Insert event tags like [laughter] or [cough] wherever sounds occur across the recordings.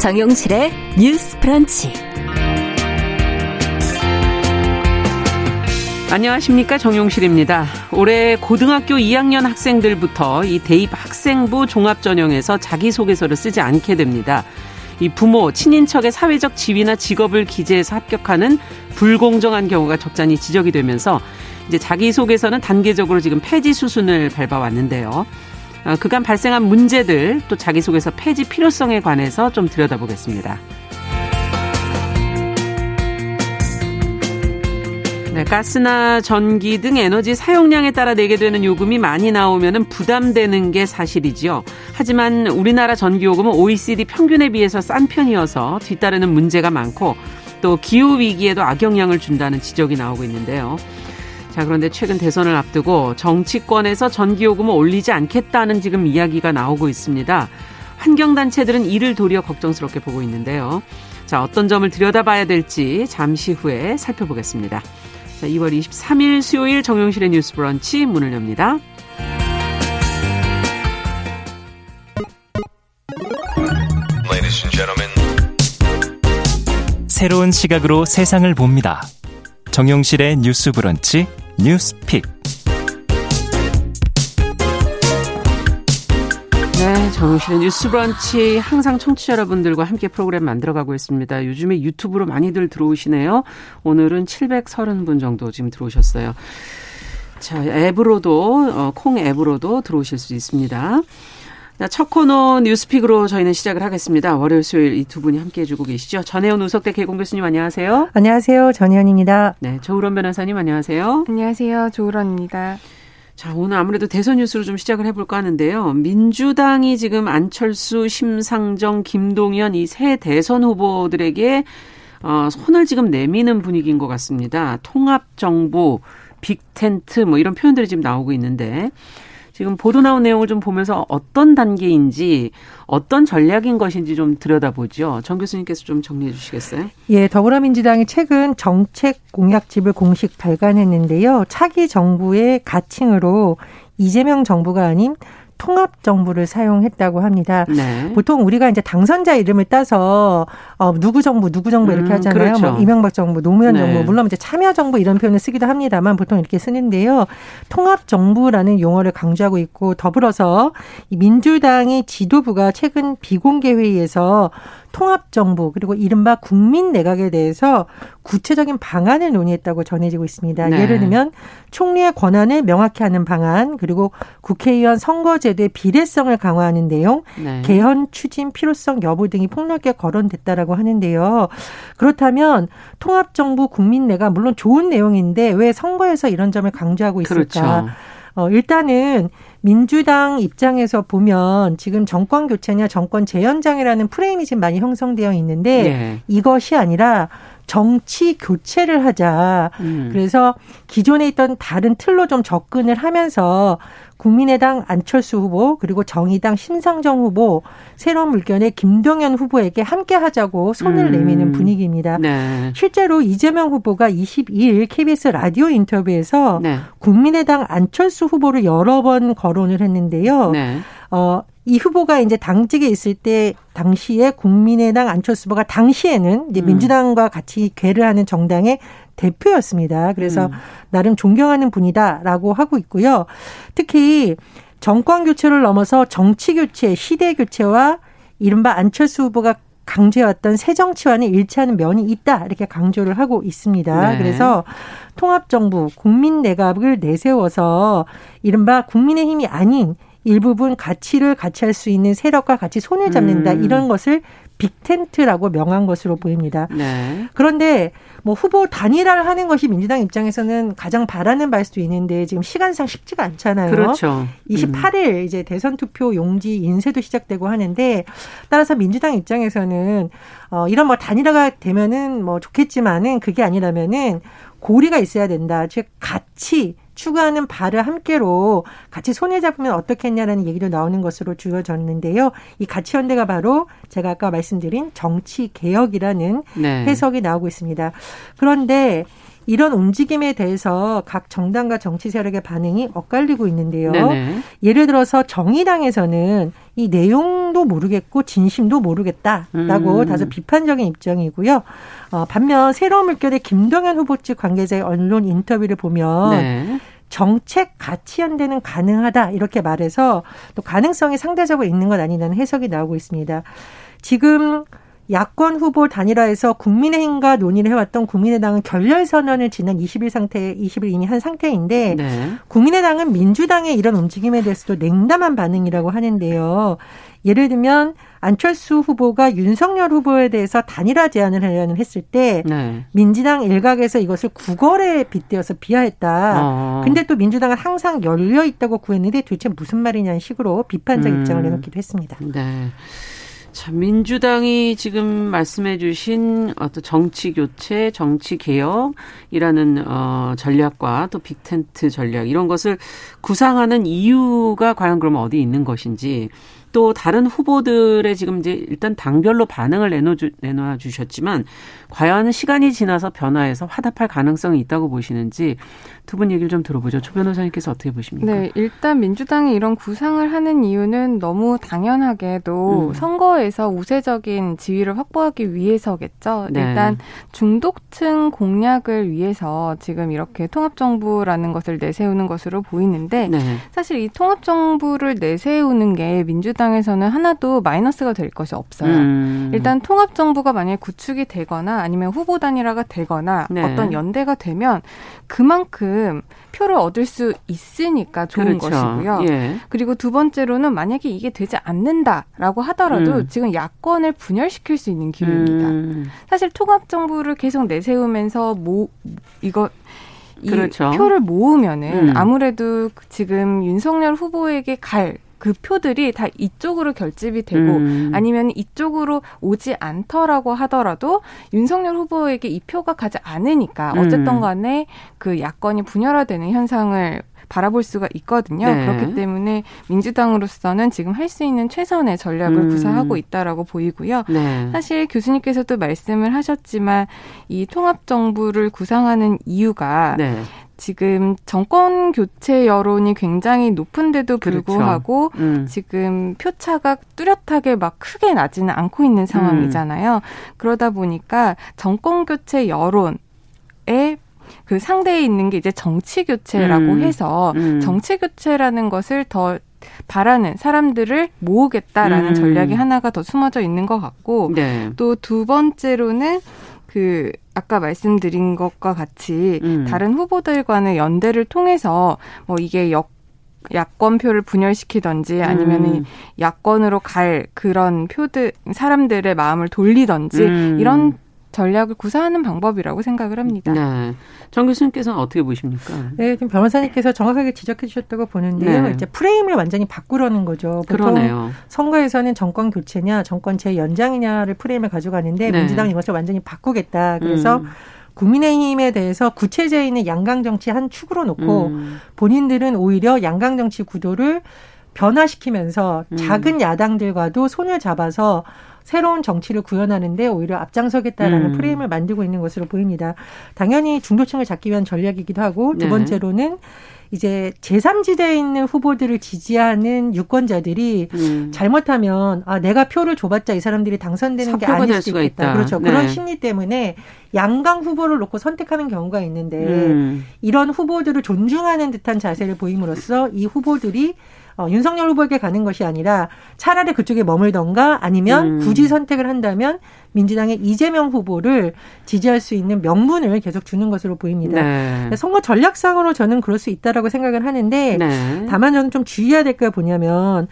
정용실의 뉴스 프런치. 안녕하십니까 정용실입니다. 올해 고등학교 2학년 학생들부터 이 대입 학생부 종합전형에서 자기소개서를 쓰지 않게 됩니다. 이 부모, 친인척의 사회적 지위나 직업을 기재해서 합격하는 불공정한 경우가 적잖이 지적이 되면서 이제 자기소개서는 단계적으로 지금 폐지 수순을 밟아왔는데요. 어, 그간 발생한 문제들 또 자기소개서 폐지 필요성에 관해서 좀 들여다보겠습니다. 네, 가스나 전기 등 에너지 사용량에 따라 내게 되는 요금이 많이 나오면 부담되는 게 사실이지요. 하지만 우리나라 전기요금은 OECD 평균에 비해서 싼 편이어서 뒤따르는 문제가 많고 또 기후 위기에도 악영향을 준다는 지적이 나오고 있는데요. 자, 그런데 최근 대선을 앞두고 정치권에서 전기요금을 올리지 않겠다는 지금 이야기가 나오고 있습니다. 환경단체들은 이를 도리어 걱정스럽게 보고 있는데요. 자, 어떤 점을 들여다봐야 될지 잠시 후에 살펴보겠습니다. 자, 2월 23일 수요일 정용실의 뉴스 브런치 문을 엽니다. 새로운 시각으로 세상을 봅니다. 정용실의 뉴스 브런치 뉴스픽. 네, 정용실의 뉴스 브런치 항상 청취자 여러분들과 함께 프로그램 만들어가고 있습니다. 요즘에 유튜브로 많이들 들어오시네요. 오늘은 730분 정도 지금 들어오셨어요. 자, 앱으로도 어, 콩 앱으로도 들어오실 수 있습니다. 첫 코너 뉴스픽으로 저희는 시작을 하겠습니다. 월요일, 수요일 이 두 분이 함께 해주고 계시죠. 전혜원 우석대 개공 교수님 안녕하세요. 안녕하세요. 전혜원입니다. 네, 조우런 변호사님 안녕하세요. 안녕하세요. 조우런입니다. 자, 오늘 아무래도 대선 뉴스로 좀 시작을 해볼까 하는데요. 민주당이 지금 안철수, 심상정, 김동연 이 세 대선 후보들에게 어, 손을 지금 내미는 분위기인 것 같습니다. 통합정부, 빅텐트 뭐 이런 표현들이 지금 나오고 있는데 지금 보도 나온 내용을 좀 보면서 어떤 단계인지 어떤 전략인 것인지 좀 들여다보죠. 정 교수님께서 좀 정리해 주시겠어요? 예, 더불어민주당이 최근 정책 공약집을 공식 발간했는데요. 차기 정부의 가칭으로 이재명 정부가 아닌 통합 정부를 사용했다고 합니다. 네. 보통 우리가 이제 당선자 이름을 따서 어 누구 정부 누구 정부 이렇게 음, 하잖아요. 뭐 그렇죠. 뭐 이명박 정부, 노무현 네. 정부, 물론 이제 참여 정부 이런 표현을 쓰기도 합니다만 보통 이렇게 쓰는데요. 통합 정부라는 용어를 강조하고 있고 더불어서 이 민주당의 지도부가 최근 비공개 회의에서 통합정부 그리고 이른바 국민 내각에 대해서 구체적인 방안을 논의했다고 전해지고 있습니다. 네. 예를 들면 총리의 권한을 명확히 하는 방안 그리고 국회의원 선거제도의 비례성을 강화하는 내용 네. 개헌 추진 필요성 여부 등이 폭넓게 거론됐다라고 하는데요. 그렇다면 통합정부 국민 내각 물론 좋은 내용인데 왜 선거에서 이런 점을 강조하고 있을까? 그렇죠. 어, 일단은 민주당 입장에서 보면 지금 정권 교체냐 정권 재연장이라는 프레임이 지금 많이 형성되어 있는데 네. 이것이 아니라 정치 교체를 하자. 음. 그래서 기존에 있던 다른 틀로 좀 접근을 하면서 국민의당 안철수 후보 그리고 정의당 심상정 후보 새로운 물결의 김동연 후보에게 함께 하자고 손을 음. 내미는 분위기입니다. 네. 실제로 이재명 후보가 22일 KBS 라디오 인터뷰에서 네. 국민의당 안철수 후보를 여러 번 거론을 했는데요. 네. 어, 이 후보가 이제 당직에 있을 때 당시에 국민의당 안철수 후보가 당시에는 이제 음. 민주당과 같이 괴를 하는 정당의 대표였습니다. 그래서 음. 나름 존경하는 분이다라고 하고 있고요. 특히 정권 교체를 넘어서 정치 교체, 시대 교체와 이른바 안철수 후보가 강조해왔던 새 정치와는 일치하는 면이 있다 이렇게 강조를 하고 있습니다. 네. 그래서 통합 정부, 국민 내각을 내세워서 이른바 국민의 힘이 아닌 일부분 가치를 같이 할 수 있는 세력과 같이 손을 잡는다 음. 이런 것을 빅텐트라고 명한 것으로 보입니다. 네. 그런데 뭐 후보 단일화를 하는 것이 민주당 입장에서는 가장 바라는 바일 수도 있는데 지금 시간상 쉽지가 않잖아요. 그렇죠. 28일 음. 이제 대선 투표 용지 인쇄도 시작되고 하는데 따라서 민주당 입장에서는 어 이런 뭐 단일화가 되면은 뭐 좋겠지만은 그게 아니라면은 고리가 있어야 된다. 즉 같이 추구하는 바를 함께로 같이 손에 잡으면 어떻겠냐라는 얘기도 나오는 것으로 주어졌는데요. 이 가치 연대가 바로 제가 아까 말씀드린 정치 개혁이라는 네. 해석이 나오고 있습니다. 그런데 이런 움직임에 대해서 각 정당과 정치 세력의 반응이 엇갈리고 있는데요. 네네. 예를 들어서 정의당에서는 이 내용도 모르겠고 진심도 모르겠다라고 음. 다소 비판적인 입장이고요. 어, 반면 새로운 물결의 김동연 후보 측 관계자의 언론 인터뷰를 보면 네. 정책 가치 연대는 가능하다 이렇게 말해서 또 가능성이 상대적으로 있는 것 아니냐는 해석이 나오고 있습니다. 지금 야권 후보 단일화에서 국민의힘과 논의를 해왔던 국민의당은 결렬 선언을 지난 20일 상태, 20일 이미 한 상태인데 네. 국민의당은 민주당의 이런 움직임에 대해서도 냉담한 반응이라고 하는데요. 예를 들면 안철수 후보가 윤석열 후보에 대해서 단일화 제안을 하려는 했을 때 네. 민주당 일각에서 이것을 구걸에 빗대어서 비하했다. 어. 근데 또 민주당은 항상 열려 있다고 구했는데 도대체 무슨 말이냐는 식으로 비판적 음. 입장을 내놓기도 했습니다. 네. 자, 민주당이 지금 말씀해 주신 어떤 정치 교체, 정치 개혁이라는 어 전략과 또 빅텐트 전략 이런 것을 구상하는 이유가 과연 그러면 어디 있는 것인지 또 다른 후보들의 지금 이제 일단 당별로 반응을 내놓 내놔 주셨지만 과연 시간이 지나서 변화해서 화답할 가능성이 있다고 보시는지 두 분 얘기를 좀 들어보죠. 조 변호사님께서 어떻게 보십니까? 네, 일단 민주당이 이런 구상을 하는 이유는 너무 당연하게도 음. 선거에서 우세적인 지위를 확보하기 위해서겠죠. 네. 일단 중독층 공략을 위해서 지금 이렇게 통합정부라는 것을 내세우는 것으로 보이는데 네. 사실 이 통합정부를 내세우는 게 민주당 에서는 하나도 마이너스가 될 것이 없어요. 음. 일단 통합 정부가 만약에 구축이 되거나 아니면 후보 단일화가 되거나 네. 어떤 연대가 되면 그만큼 표를 얻을 수 있으니까 좋은 그렇죠. 것이고요. 예. 그리고 두 번째로는 만약에 이게 되지 않는다라고 하더라도 음. 지금 야권을 분열시킬 수 있는 기회입니다. 음. 사실 통합 정부를 계속 내세우면서 뭐 이거 이 그렇죠. 표를 모으면은 음. 아무래도 지금 윤석열 후보에게 갈 그 표들이 다 이쪽으로 결집이 되고 음. 아니면 이쪽으로 오지 않더라고 하더라도 윤석열 후보에게 이 표가 가지 않으니까 음. 어쨌든 간에 그 야권이 분열화되는 현상을 바라볼 수가 있거든요. 네. 그렇기 때문에 민주당으로서는 지금 할 수 있는 최선의 전략을 음. 구사하고 있다라고 보이고요. 네. 사실 교수님께서도 말씀을 하셨지만 이 통합 정부를 구상하는 이유가 네. 지금 정권 교체 여론이 굉장히 높은데도. 불구하고 그렇죠. 음. 지금 표차가 뚜렷하게 막 크게 나지는 않고 있는 상황이잖아요. 음. 그러다 보니까 정권 교체 여론에 그 상대에 있는 게 이제 정치 교체라고 음. 해서 음. 정치 교체라는 것을 더 바라는 사람들을 모으겠다라는 음. 전략이 하나가 더 숨어져 있는 것 같고 네. 또두 번째로는 그 아까 말씀드린 것과 같이 음. 다른 후보들과의 연대를 통해서 뭐 이게 역 야권표를 분열시키던지 아니면은 음. 야권으로 갈 그런 표들 사람들의 마음을 돌리던지 음. 이런 전략을 구사하는 방법이라고 생각을 합니다. 네. 정 교수님께서는 어떻게 보십니까? 네, 지금 변호사님께서 정확하게 지적해 주셨다고 보는데요. 네. 이제 프레임을 완전히 바꾸려는 거죠. 그러네요. 선거에서는 정권 교체냐, 정권 재연장이냐를 프레임을 가져가는데 네. 민주당은 이것을 완전히 바꾸겠다. 그래서 음. 국민의힘에 대해서 구체제 있는 양강 정치 한 축으로 놓고 음. 본인들은 오히려 양강 정치 구도를 변화시키면서 음. 작은 야당들과도 손을 잡아서 새로운 정치를 구현하는데 오히려 앞장서겠다라는 음. 프레임을 만들고 있는 것으로 보입니다. 당연히 중도층을 잡기 위한 전략이기도 하고 두 네. 번째로는 이제 제3지대에 있는 후보들을 지지하는 유권자들이 음. 잘못하면 아 내가 표를 줘봤자 이 사람들이 당선되는 게 아닐 수도 있다. 있다. 그렇죠. 네. 그런 심리 때문에 양강 후보를 놓고 선택하는 경우가 있는데 음. 이런 후보들을 존중하는 듯한 자세를 보임으로써 이 후보들이 어, 윤석열 후보에게 가는 것이 아니라 차라리 그쪽에 머물던가 아니면 음. 굳이 선택을 한다면 민주당의 이재명 후보를 지지할 수 있는 명분을 계속 주는 것으로 보입니다. 네. 선거 전략상으로 저는 그럴 수 있다라고 생각을 하는데 네. 다만 저는 좀 주의해야 될 게 뭐냐면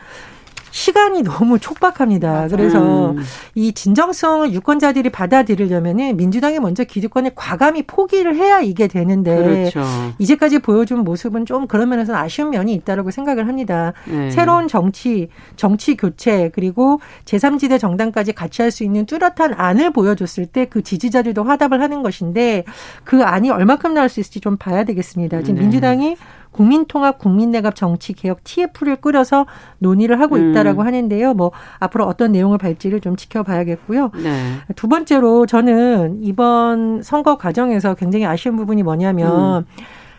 시간이 너무 촉박합니다. 맞아요. 그래서 음. 이 진정성을 유권자들이 받아들이려면은 민주당이 먼저 기득권을 과감히 포기를 해야 이게 되는데 그렇죠. 이제까지 보여준 모습은 좀 그런 면에서는 아쉬운 면이 있다라고 생각을 합니다. 네. 새로운 정치, 정치 교체 그리고 제3지대 정당까지 같이 할 수 있는 뚜렷한 안을 보여줬을 때 그 지지자들도 화답을 하는 것인데 그 안이 얼마큼 나올 수 있을지 좀 봐야 되겠습니다. 지금 네. 민주당이 국민통합 국민내각 정치개혁 TF를 꾸려서 논의를 하고 음. 있다라고 음. 하는데요. 뭐 앞으로 어떤 내용을 발지를 좀 지켜봐야겠고요. 네. 두 번째로 저는 이번 선거 과정에서 굉장히 아쉬운 부분이 뭐냐면 음.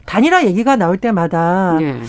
단일화 얘기가 나올 때마다 네.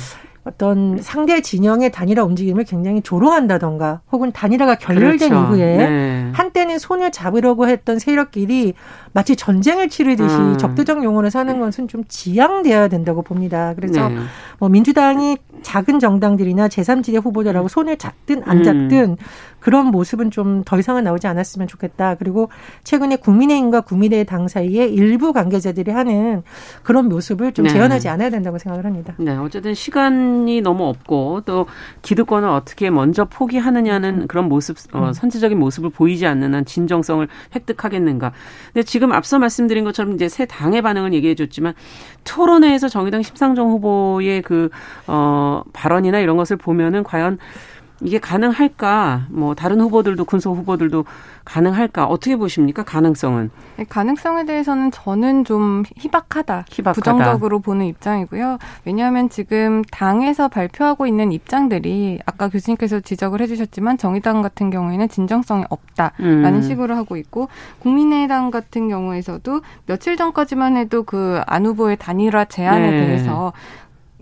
어떤 상대 진영의 단일화 움직임을 굉장히 조롱한다던가 혹은 단일화가 결렬된 그렇죠. 이후에 네. 한때는 손을 잡으려고 했던 세력끼리 마치 전쟁을 치르듯이 음. 적대적 용어를 사는 것은 좀 지양돼야 된다고 봅니다. 그래서 네. 뭐 민주당이 작은 정당들이나 제3지대 후보자라고 손을 잡든 안 잡든 음. 그런 모습은 좀 더 이상은 나오지 않았으면 좋겠다. 그리고 최근에 국민의힘과 국민의 당 사이에 일부 관계자들이 하는 그런 모습을 좀 네. 재현하지 않아야 된다고 생각을 합니다. 네, 어쨌든 시간이 너무 없고 또 기득권을 어떻게 먼저 포기하느냐는 그런 모습, 어, 음. 선제적인 모습을 보이지 않는 한 진정성을 획득하겠는가. 근데 지금 앞서 말씀드린 것처럼 이제 새 당의 반응을 얘기해 줬지만 토론회에서 정의당 심상정 후보의 그, 어, 발언이나 이런 것을 보면은 과연 이게 가능할까? 뭐 다른 후보들도 군소 후보들도 가능할까? 어떻게 보십니까? 가능성은? 네, 가능성에 대해서는 저는 좀 희박하다, 희박하다. 부정적으로 보는 입장이고요. 왜냐하면 지금 당에서 발표하고 있는 입장들이 아까 교수님께서 지적을 해주셨지만 정의당 같은 경우에는 진정성이 없다라는 음. 식으로 하고 있고 국민의당 같은 경우에서도 며칠 전까지만 해도 그 안 후보의 단일화 제안에 네. 대해서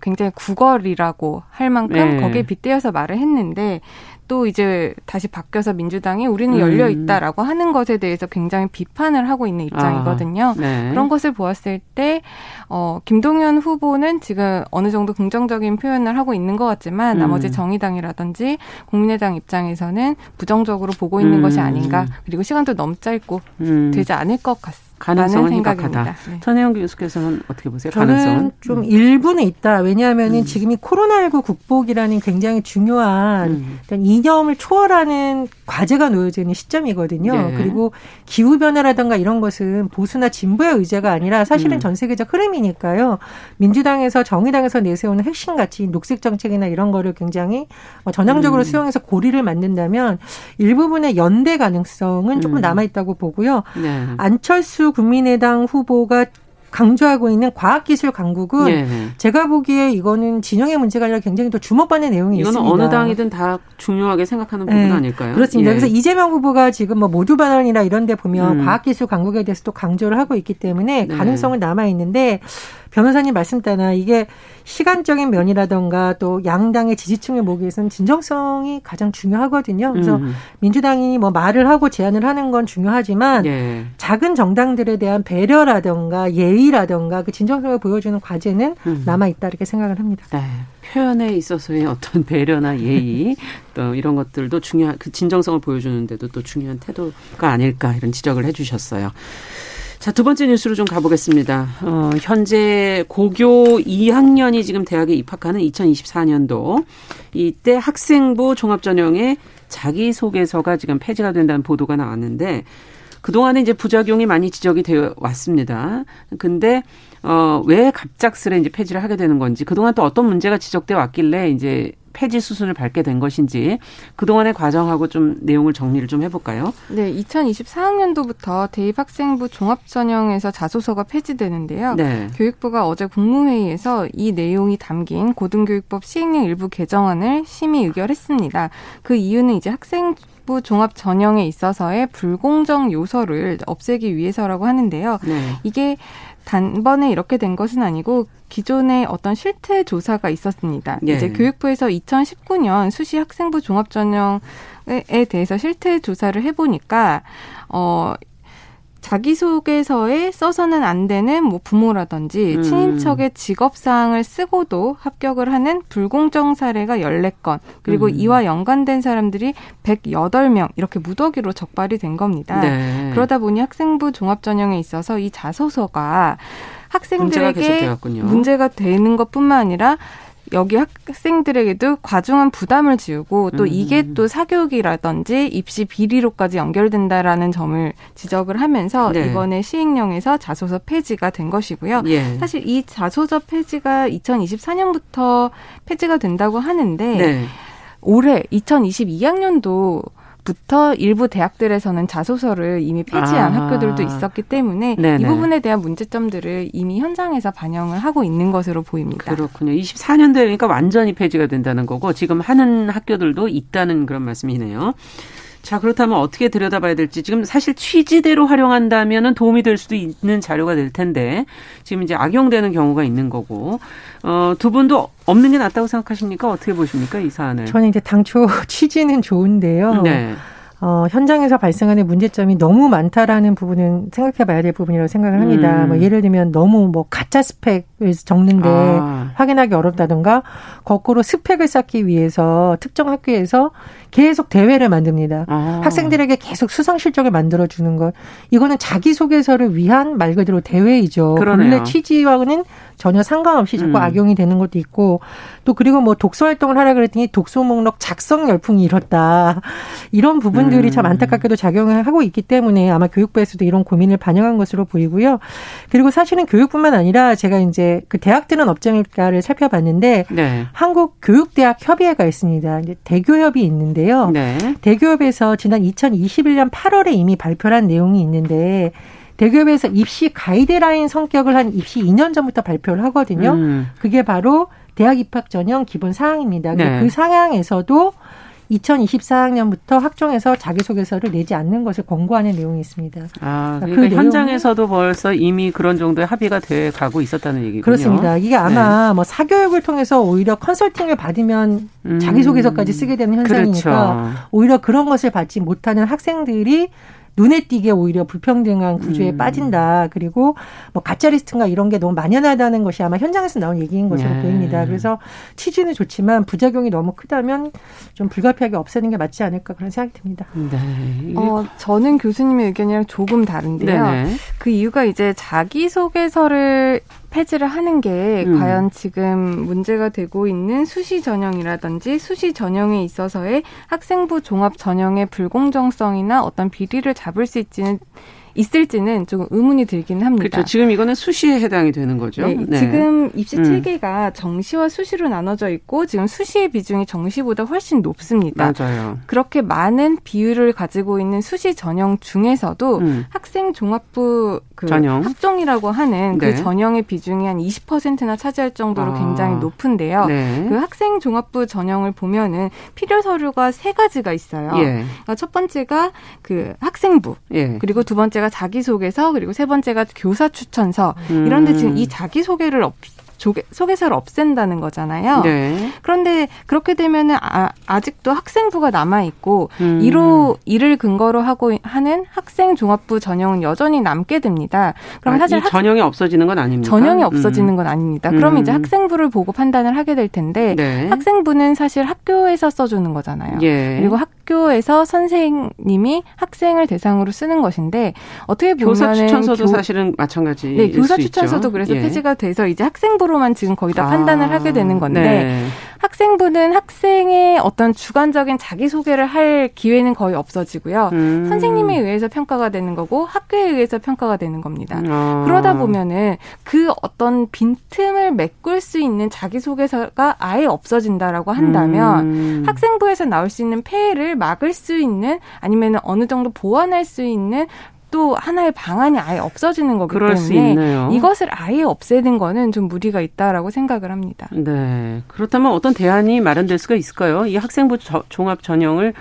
굉장히 구걸이라고 할 만큼 네. 거기에 빗대어서 말을 했는데 또 이제 다시 바뀌어서 민주당이 우리는 음. 열려 있다라고 하는 것에 대해서 굉장히 비판을 하고 있는 입장이거든요. 아, 네. 그런 것을 보았을 때 어, 김동연 후보는 지금 어느 정도 긍정적인 표현을 하고 있는 것 같지만 음. 나머지 정의당이라든지 국민의당 입장에서는 부정적으로 보고 있는 음. 것이 아닌가. 그리고 시간도 너무 짧고 음. 되지 않을 것 같습니다. 가능성은 희박하다. 네. 전혜영 교수께서는 어떻게 보세요? 저는 가능성은? 좀 음. 일부는 있다. 왜냐하면은 음. 지금이 코로나19 극복이라는 굉장히 중요한 음. 이념을 초월하는 과제가 놓여져 있는 시점이거든요. 네. 그리고 기후 변화라든가 이런 것은 보수나 진보의 의제가 아니라 사실은 음. 전 세계적 흐름이니까요. 민주당에서 정의당에서 내세우는 핵심 가치, 녹색 정책이나 이런 거를 굉장히 전향적으로 음. 수용해서 고리를 만든다면 일부분의 연대 가능성은 조금 음. 남아 있다고 보고요. 네. 안철수 국민의당 후보가 강조하고 있는 과학기술 강국은 예. 제가 보기에 이거는 진영의 문제가 아니라 굉장히 더 주목받는 내용이 이거는 있습니다. 어느 당이든 다 중요하게 생각하는 부분 네. 아닐까요? 그렇습니다. 예. 그래서 이재명 후보가 지금 뭐 모두 발언이나 이런 데 보면 음. 과학기술 강국에 대해서 또 강조를 하고 있기 때문에 네. 가능성은 남아 있는데 변호사님 말씀 따나 이게 시간적인 면이라던가 또 양당의 지지층을 모기 위해서는 진정성이 가장 중요하거든요. 그래서 음. 민주당이 뭐 말을 하고 제안을 하는 건 중요하지만 예. 작은 정당들에 대한 배려라던가 예의라던가 그 진정성을 보여주는 과제는 음. 남아 있다 이렇게 생각을 합니다. 네. 표현에 있어서의 어떤 배려나 예의 [laughs] 또 이런 것들도 중요한 그 진정성을 보여주는데도 또 중요한 태도가 아닐까 이런 지적을 해주셨어요. 자, 두 번째 뉴스로 좀 가보겠습니다. 어, 현재 고교 2학년이 지금 대학에 입학하는 2024년도 이때 학생부 종합전형의 자기소개서가 지금 폐지가 된다는 보도가 나왔는데 그동안에 이제 부작용이 많이 지적이 되어 왔습니다. 근데 어, 왜 갑작스레 이제 폐지를 하게 되는 건지, 그동안 또 어떤 문제가 지적돼 왔길래 이제 폐지 수순을 밟게 된 것인지 그동안의 과정하고 좀 내용을 정리를 좀 해볼까요? 네, 2024학년도부터 대입학생부 종합전형에서 자소서가 폐지되는데요. 네. 교육부가 어제 국무회의에서 이 내용이 담긴 고등교육법 시행령 일부 개정안을 심의 의결했습니다. 그 이유는 이제 학생 부 종합 전형에 있어서의 불공정 요소를 없애기 위해서라고 하는데요. 네. 이게 단번에 이렇게 된 것은 아니고 기존에 어떤 실태 조사가 있었습니다. 예. 이제 교육부에서 2019년 수시 학생부 종합 전형에 대해서 실태 조사를 해보니까 어 자기소개서에 써서는 안 되는 뭐 부모라든지 음. 친인척의 직업사항을 쓰고도 합격을 하는 불공정 사례가 14건, 그리고 음. 이와 연관된 사람들이 108명, 이렇게 무더기로 적발이 된 겁니다. 네. 그러다 보니 학생부 종합전형에 있어서 이 자소서가 학생들에게 문제가, 문제가 되는 것 뿐만 아니라 여기 학생들에게도 과중한 부담을 지우고 또 음. 이게 또 사교육이라든지 입시 비리로까지 연결된다라는 점을 지적을 하면서 네. 이번에 시행령에서 자소서 폐지가 된 것이고요. 예. 사실 이 자소서 폐지가 2024년부터 폐지가 된다고 하는데 네. 올해 2022학년도 부터 일부 대학들에서는 자소서를 이미 폐지한 아. 학교들도 있었기 때문에 네네. 이 부분에 대한 문제점들을 이미 현장에서 반영을 하고 있는 것으로 보입니다. 그렇군요. 24년 되니까 완전히 폐지가 된다는 거고 지금 하는 학교들도 있다는 그런 말씀이네요. 자, 그렇다면 어떻게 들여다봐야 될지 지금 사실 취지대로 활용한다면은 도움이 될 수도 있는 자료가 될 텐데 지금 이제 악용되는 경우가 있는 거고 어, 두 분도 없는 게 낫다고 생각하십니까? 어떻게 보십니까? 이 사안을? 저는 이제 당초 [laughs] 취지는 좋은데요. 네. 어, 현장에서 발생하는 문제점이 너무 많다라는 부분은 생각해 봐야 될 부분이라고 생각을 합니다. 음. 뭐 예를 들면 너무 뭐 가짜 스펙을 적는데 아. 확인하기 어렵다든가 거꾸로 스펙을 쌓기 위해서 특정 학교에서 계속 대회를 만듭니다. 아. 학생들에게 계속 수상 실적을 만들어 주는 것. 이거는 자기 소개서를 위한 말 그대로 대회이죠. 그러네요. 원래 취지와는 전혀 상관없이 자꾸 음. 악용이 되는 것도 있고 또 그리고 뭐 독서 활동을 하라 그랬더니 독서 목록 작성 열풍이 일었다. 이런 부분들이 음. 참 안타깝게도 작용을 하고 있기 때문에 아마 교육부에서도 이런 고민을 반영한 것으로 보이고요. 그리고 사실은 교육뿐만 아니라 제가 이제 그 대학들은 업종일까를 살펴봤는데 네. 한국 교육대학 협의회가 있습니다. 이제 대교협이 있는데 요. 네. 대교협에서 지난 2021년 8월에 이미 발표한 내용이 있는데 대기업에서 입시 가이드라인 성격을 한 입시 2년 전부터 발표를 하거든요. 음. 그게 바로 대학 입학 전형 기본 사항입니다. 네. 그 상향에서도 2024학년부터 학종에서 자기소개서를 내지 않는 것을 권고하는 내용이 있습니다. 아, 그러니까 그 현장에서도 벌써 이미 그런 정도의 합의가 돼 가고 있었다는 얘기군요. 그렇습니다. 이게 아마 네. 뭐 사교육을 통해서 오히려 컨설팅을 받으면 음. 자기소개서까지 쓰게 되는 현상이니까 그렇죠. 오히려 그런 것을 받지 못하는 학생들이 눈에 띄게 오히려 불평등한 구조에 음. 빠진다. 그리고 뭐 가짜 리스트인가 이런 게 너무 만연하다는 것이 아마 현장에서 나온 얘기인 것으로 네. 보입니다. 그래서 취지는 좋지만 부작용이 너무 크다면 좀 불가피하게 없애는 게 맞지 않을까 그런 생각이 듭니다. 네. 어, 저는 교수님의 의견이랑 조금 다른데요. 네네. 그 이유가 이제 자기소개서를 폐지를 하는 게 음. 과연 지금 문제가 되고 있는 수시 전형이라든지 수시 전형에 있어서의 학생부 종합 전형의 불공정성이나 어떤 비리를 잡을 수 있지는 있을지는 조금 의문이 들기는 합니다. 그렇죠. 지금 이거는 수시에 해당이 되는 거죠. 네, 네. 지금 입시 음. 체계가 정시와 수시로 나눠져 있고 지금 수시의 비중이 정시보다 훨씬 높습니다. 맞아요. 그렇게 많은 비율을 가지고 있는 수시 전형 중에서도 음. 학생 종합부 그 전형. 학종이라고 하는 그 네. 그 전형의 비중이 한 20%나 차지할 정도로 아. 굉장히 높은데요. 네. 그 학생 종합부 전형을 보면은 필요 서류가 세 가지가 있어요. 예. 그러니까 첫 번째가 그 학생부, 예. 그리고 두 번째 가 자기소개서 그리고 세 번째가 교사 추천서 음. 이런데 지금 이 자기소개를 없 소개서를 없앤다는 거잖아요. 네. 그런데 그렇게 되면은 아, 아직도 학생부가 남아 있고 음. 이로 이를 근거로 하고 하는 학생 종합부 전형은 여전히 남게 됩니다. 그럼 아, 사실 학, 전형이 없어지는 건 아닙니까? 전형이 음. 없어지는 음. 건 아닙니다. 그럼 음. 이제 학생부를 보고 판단을 하게 될 텐데 네. 학생부는 사실 학교에서 써주는 거잖아요. 예. 그리고 학 교에서 선생님이 학생을 대상으로 쓰는 것인데 어떻게 보면 교사 추천서도 교, 사실은 마찬가지. 네, 교사 추천서도 그래서 예. 폐지가 돼서 이제 학생부 학생부로만 지금 거의 다 판단을 아, 하게 되는 건데 네. 학생부는 학생의 어떤 주관적인 자기 소개를 할 기회는 거의 없어지고요. 음. 선생님에 의해서 평가가 되는 거고 학교에 의해서 평가가 되는 겁니다. 아. 그러다 보면은 그 어떤 빈틈을 메꿀 수 있는 자기 소개서가 아예 없어진다라고 한다면 음. 학생부에서 나올 수 있는 폐해를 막을 수 있는 아니면 어느 정도 보완할 수 있는 또 하나의 방안이 아예 없어지는 거기 때문에 이것을 아예 없애는 거는 좀 무리가 있다라고 생각을 합니다. 네. 그렇다면 어떤 대안이 마련될 수가 있을까요? 이 학생부 저, 종합 전형을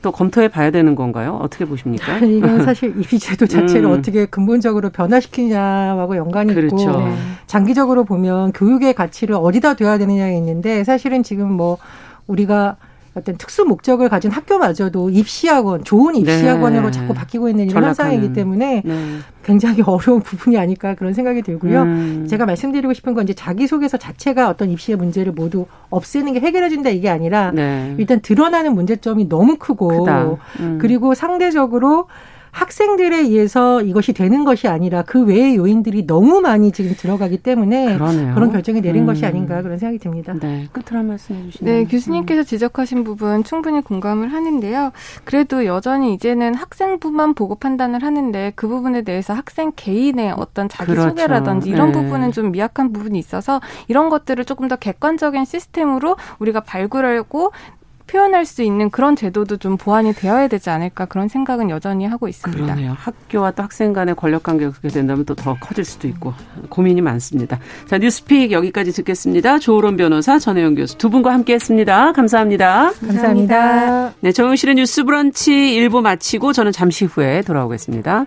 또 검토해 봐야 되는 건가요? 어떻게 보십니까? [laughs] 이건 [laughs] 사실 입시제도 자체를 음. 어떻게 근본적으로 변화시키냐하고 연관이 그렇죠. 있고 네. 장기적으로 보면 교육의 가치를 어디다 둬야 되느냐가 있는데 사실은 지금 뭐 우리가 어떤 특수 목적을 가진 학교마저도 입시학원, 좋은 입시학원으로 네. 자꾸 바뀌고 있는 이런 현상이기 때문에 네. 굉장히 [laughs] 어려운 부분이 아닐까 그런 생각이 들고요. 음. 제가 말씀드리고 싶은 건 이제 자기소개서 자체가 어떤 입시의 문제를 모두 없애는 게 해결해준다 이게 아니라 네. 일단 드러나는 문제점이 너무 크고 음. 그리고 상대적으로 학생들에 의해서 이것이 되는 것이 아니라 그 외의 요인들이 너무 많이 지금 들어가기 때문에 그러네요. 그런 결정이 내린 음. 것이 아닌가 그런 생각이 듭니다. 네, 끝으로 한 말씀 해 주시면. 네, 교수님께서 지적하신 부분 충분히 공감을 하는데요. 그래도 여전히 이제는 학생부만 보고 판단을 하는데 그 부분에 대해서 학생 개인의 어떤 자기소개라든지 그렇죠. 이런 네. 부분은 좀 미약한 부분이 있어서 이런 것들을 조금 더 객관적인 시스템으로 우리가 발굴하고 표현할 수 있는 그런 제도도 좀 보완이 되어야 되지 않을까 그런 생각은 여전히 하고 있습니다. 그러네요. 학교와 또 학생 간의 권력 관계가 그렇게 된다면 또 더 커질 수도 있고 고민이 많습니다. 자, 뉴스픽 여기까지 듣겠습니다. 조으론 변호사, 전혜영 교수 두 분과 함께했습니다. 감사합니다. 감사합니다. 네, 정영실의 뉴스 브런치 1부 마치고 저는 잠시 후에 돌아오겠습니다.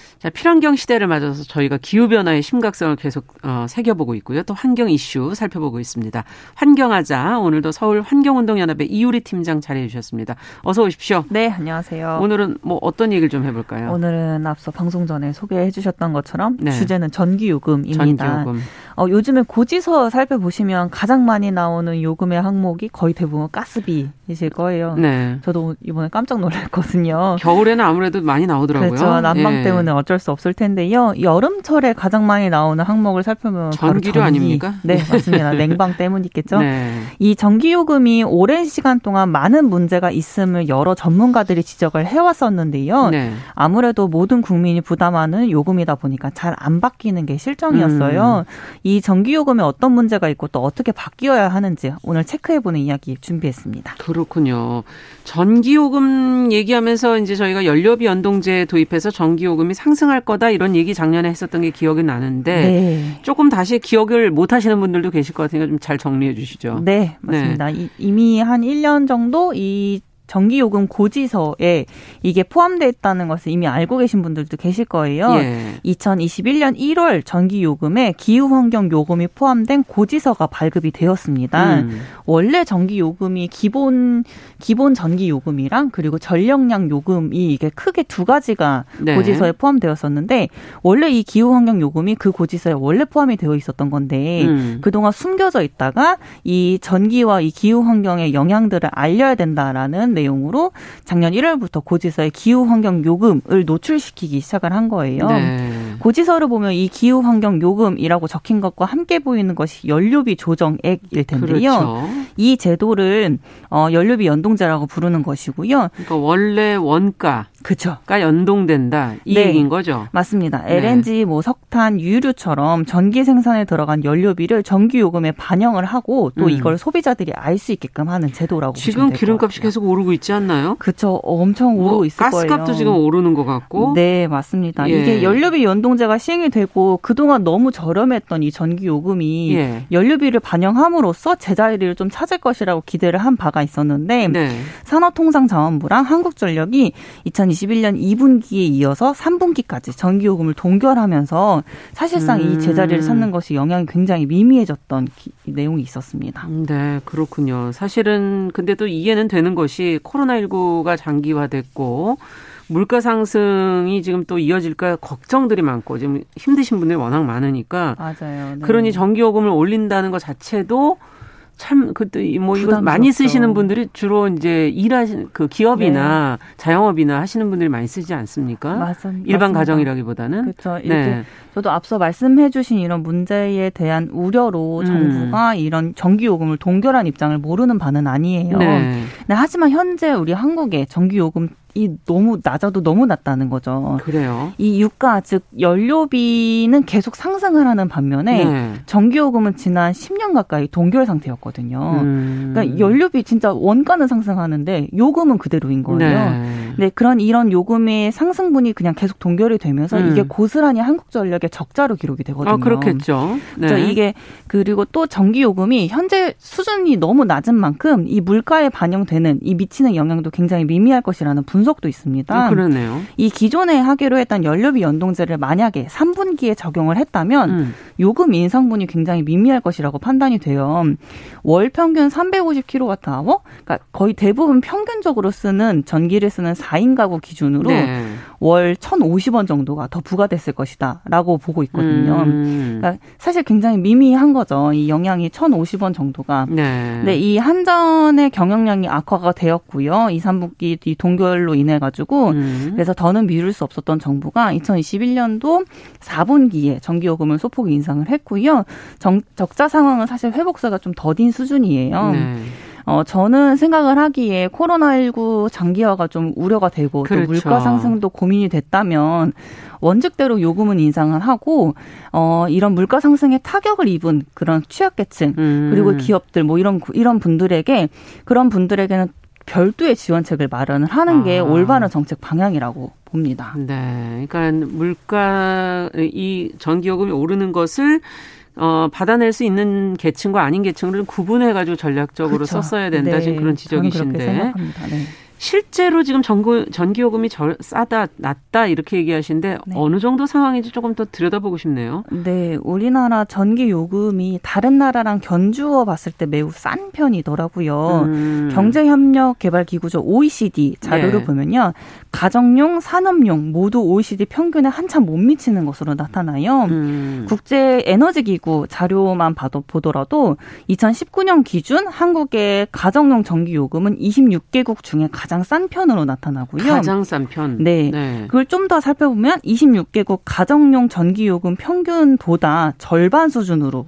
자, 필환경 시대를 맞아서 저희가 기후변화의 심각성을 계속 어, 새겨보고 있고요. 또 환경 이슈 살펴보고 있습니다. 환경하자. 오늘도 서울 환경운동연합의 이유리 팀장 자리해 주셨습니다. 어서 오십시오. 네, 안녕하세요. 오늘은 뭐 어떤 얘기를 좀 해볼까요? 오늘은 앞서 방송 전에 소개해 주셨던 것처럼 네. 주제는 전기요금입니다. 전기요금. 어, 요즘에 고지서 살펴보시면 가장 많이 나오는 요금의 항목이 거의 대부분 가스비이실 거예요. 네. 저도 이번에 깜짝 놀랐거든요. 겨울에는 아무래도 많이 나오더라고요. 그렇죠. 난방 예. 때문에 어쩔 수 없을 텐데요. 여름철에 가장 많이 나오는 항목을 살펴보면 전기료 전기. 아닙니까? 네, 맞습니다. [laughs] 냉방 때문이겠죠. 네. 이 전기 요금이 오랜 시간 동안 많은 문제가 있음을 여러 전문가들이 지적을 해왔었는데요. 네. 아무래도 모든 국민이 부담하는 요금이다 보니까 잘 안 바뀌는 게 실정이었어요. 음. 이 전기 요금에 어떤 문제가 있고 또 어떻게 바뀌어야 하는지 오늘 체크해보는 이야기 준비했습니다. 그렇군요. 전기 요금 얘기하면서 이제 저희가 연료비 연동제 도입해서 전기 요금이 상승 할 거다 이런 얘기 작년에 했었던 게 기억이 나는데 네. 조금 다시 기억을 못 하시는 분들도 계실 것 같으니까 좀 잘 정리해 주시죠. 네, 맞습니다. 네. 이미 한 1년 정도 이 전기요금 고지서에 이게 포함되어 있다는 것을 이미 알고 계신 분들도 계실 거예요. 예. 2021년 1월 전기요금에 기후환경요금이 포함된 고지서가 발급이 되었습니다. 음. 원래 전기요금이 기본 기본 전기요금이랑 그리고 전력량 요금이 이게 크게 두 가지가 네. 고지서에 포함되었었는데 원래 이 기후환경요금이 그 고지서에 원래 포함이 되어 있었던 건데 음. 그동안 숨겨져 있다가 이 전기와 이 기후환경의 영향들을 알려야 된다라는 내용으로 작년 1월부터 고지서에 기후 환경 요금을 노출시키기 시작을 한 거예요. 네. 고지서를 보면 이 기후 환경 요금이라고 적힌 것과 함께 보이는 것이 연료비 조정액일 텐데요. 그렇죠. 이 제도를 어 연료비 연동제라고 부르는 것이고요. 그러니까 원래 원가 그쵸.가 연동된다 이 네. 얘기인 거죠. 맞습니다. 네. LNG, 뭐 석탄, 유류처럼 전기 생산에 들어간 연료비를 전기 요금에 반영을 하고 또 음. 이걸 소비자들이 알 수 있게끔 하는 제도라고 지금 기름값이 계속 오르고 있지 않나요? 그렇죠. 엄청 오르고 뭐 있을 가스값도 거예요. 가스값도 지금 오르는 것 같고. 네, 맞습니다. 예. 이게 연료비 연동 제가 시행이 되고 그동안 너무 저렴했던 이 전기 요금이 예. 연료비를 반영함으로써 제자리를 좀 찾을 것이라고 기대를 한 바가 있었는데 네. 산업통상자원부랑 한국전력이 2020 2021년 2분기에 이어서 3분기까지 전기 요금을 동결하면서 사실상 음. 이 제자리를 찾는 것이 영향이 굉장히 미미해졌던 기, 내용이 있었습니다. 네, 그렇군요. 사실은 근데 또 이해는 되는 것이 코로나19가 장기화됐고 물가 상승이 지금 또 이어질까 걱정들이 많고 지금 힘드신 분들이 워낙 많으니까 맞아요. 네. 그러니 전기요금을 올린다는 것 자체도 참 그때 뭐 이거 많이 쓰시는 분들이 주로 이제 일하시는 그 기업이나 네. 자영업이나 하시는 분들이 많이 쓰지 않습니까? 맞습, 일반 맞습니다. 가정이라기보다는 그렇죠. 네. 저도 앞서 말씀해주신 이런 문제에 대한 우려로 음. 정부가 이런 전기요금을 동결한 입장을 모르는 바는 아니에요. 네. 네, 하지만 현재 우리 한국의 전기요금 이 너무 낮아도 너무 낮다는 거죠. 그래요. 이 유가 즉 연료비는 계속 상승을 하는 반면에 네. 전기요금은 지난 10년 가까이 동결 상태였거든요. 음. 그러니까 연료비 진짜 원가는 상승하는데 요금은 그대로인 거예요. 네. 네, 그런 이런 요금의 상승분이 그냥 계속 동결이 되면서 음. 이게 고스란히 한국전력의 적자로 기록이 되거든요. 아, 그렇겠죠. 네. 이게 그리고 또 전기 요금이 현재 수준이 너무 낮은 만큼 이 물가에 반영되는 이 미치는 영향도 굉장히 미미할 것이라는 분 석도 있습니다. 아, 그러네요. 이 기존에 하기로 했던 연료비 연동제를 만약에 3분기에 적용을 했다면 음. 요금 인상분이 굉장히 미미할 것이라고 판단이 돼요. 월 평균 350kWh? 그러니까 거의 대부분 평균적으로 쓰는 전기를 쓰는 4인 가구 기준으로 네. 월 1,050원 정도가 더 부과됐을 것이다라고 보고 있거든요. 음. 그러니까 사실 굉장히 미미한 거죠. 이 영향이 1,050원 정도가. 네. 네, 이 한전의 경영량이 악화가 되었고요. 2, 3분기 이 동결로 인해 가지고 음. 그래서 더는 미룰 수 없었던 정부가 2021년도 4분기에 전기요금을 소폭 인상을 했고요. 정, 적자 상황은 사실 회복세가 좀 더딘 수준이에요. 네. 어, 저는 생각을 하기에 코로나19 장기화가 좀 우려가 되고 그렇죠. 또 물가 상승도 고민이 됐다면 원칙대로 요금은 인상을 하고 어 이런 물가 상승에 타격을 입은 그런 취약계층 음. 그리고 기업들 뭐 이런 이런 분들에게 그런 분들에게는 별도의 지원책을 마련을 하는 게 아. 올바른 정책 방향이라고 봅니다. 네. 그러니까 물가 이 전기요금이 오르는 것을 어, 받아낼 수 있는 계층과 아닌 계층을 구분해 가지고 전략적으로 그렇죠. 썼어야 된다. 네. 지금 그런 지적이신데. 네. 실제로 지금 전기, 전기요금이 절, 싸다, 낮다 이렇게 얘기하시는데 네. 어느 정도 상황인지 조금 더 들여다보고 싶네요. 네, 우리나라 전기요금이 다른 나라랑 견주어 봤을 때 매우 싼 편이더라고요. 음. 경제협력개발기구죠 OECD 자료를 네. 보면요, 가정용, 산업용 모두 OECD 평균에 한참 못 미치는 것으로 나타나요. 음. 국제 에너지기구 자료만 봐도 보더라도 2019년 기준 한국의 가정용 전기요금은 26개국 중에 가장 가장 싼 편으로 나타나고요. 가장 싼 편. 네. 네. 그걸 좀 더 살펴보면 26개국 가정용 전기요금 평균보다 절반 수준으로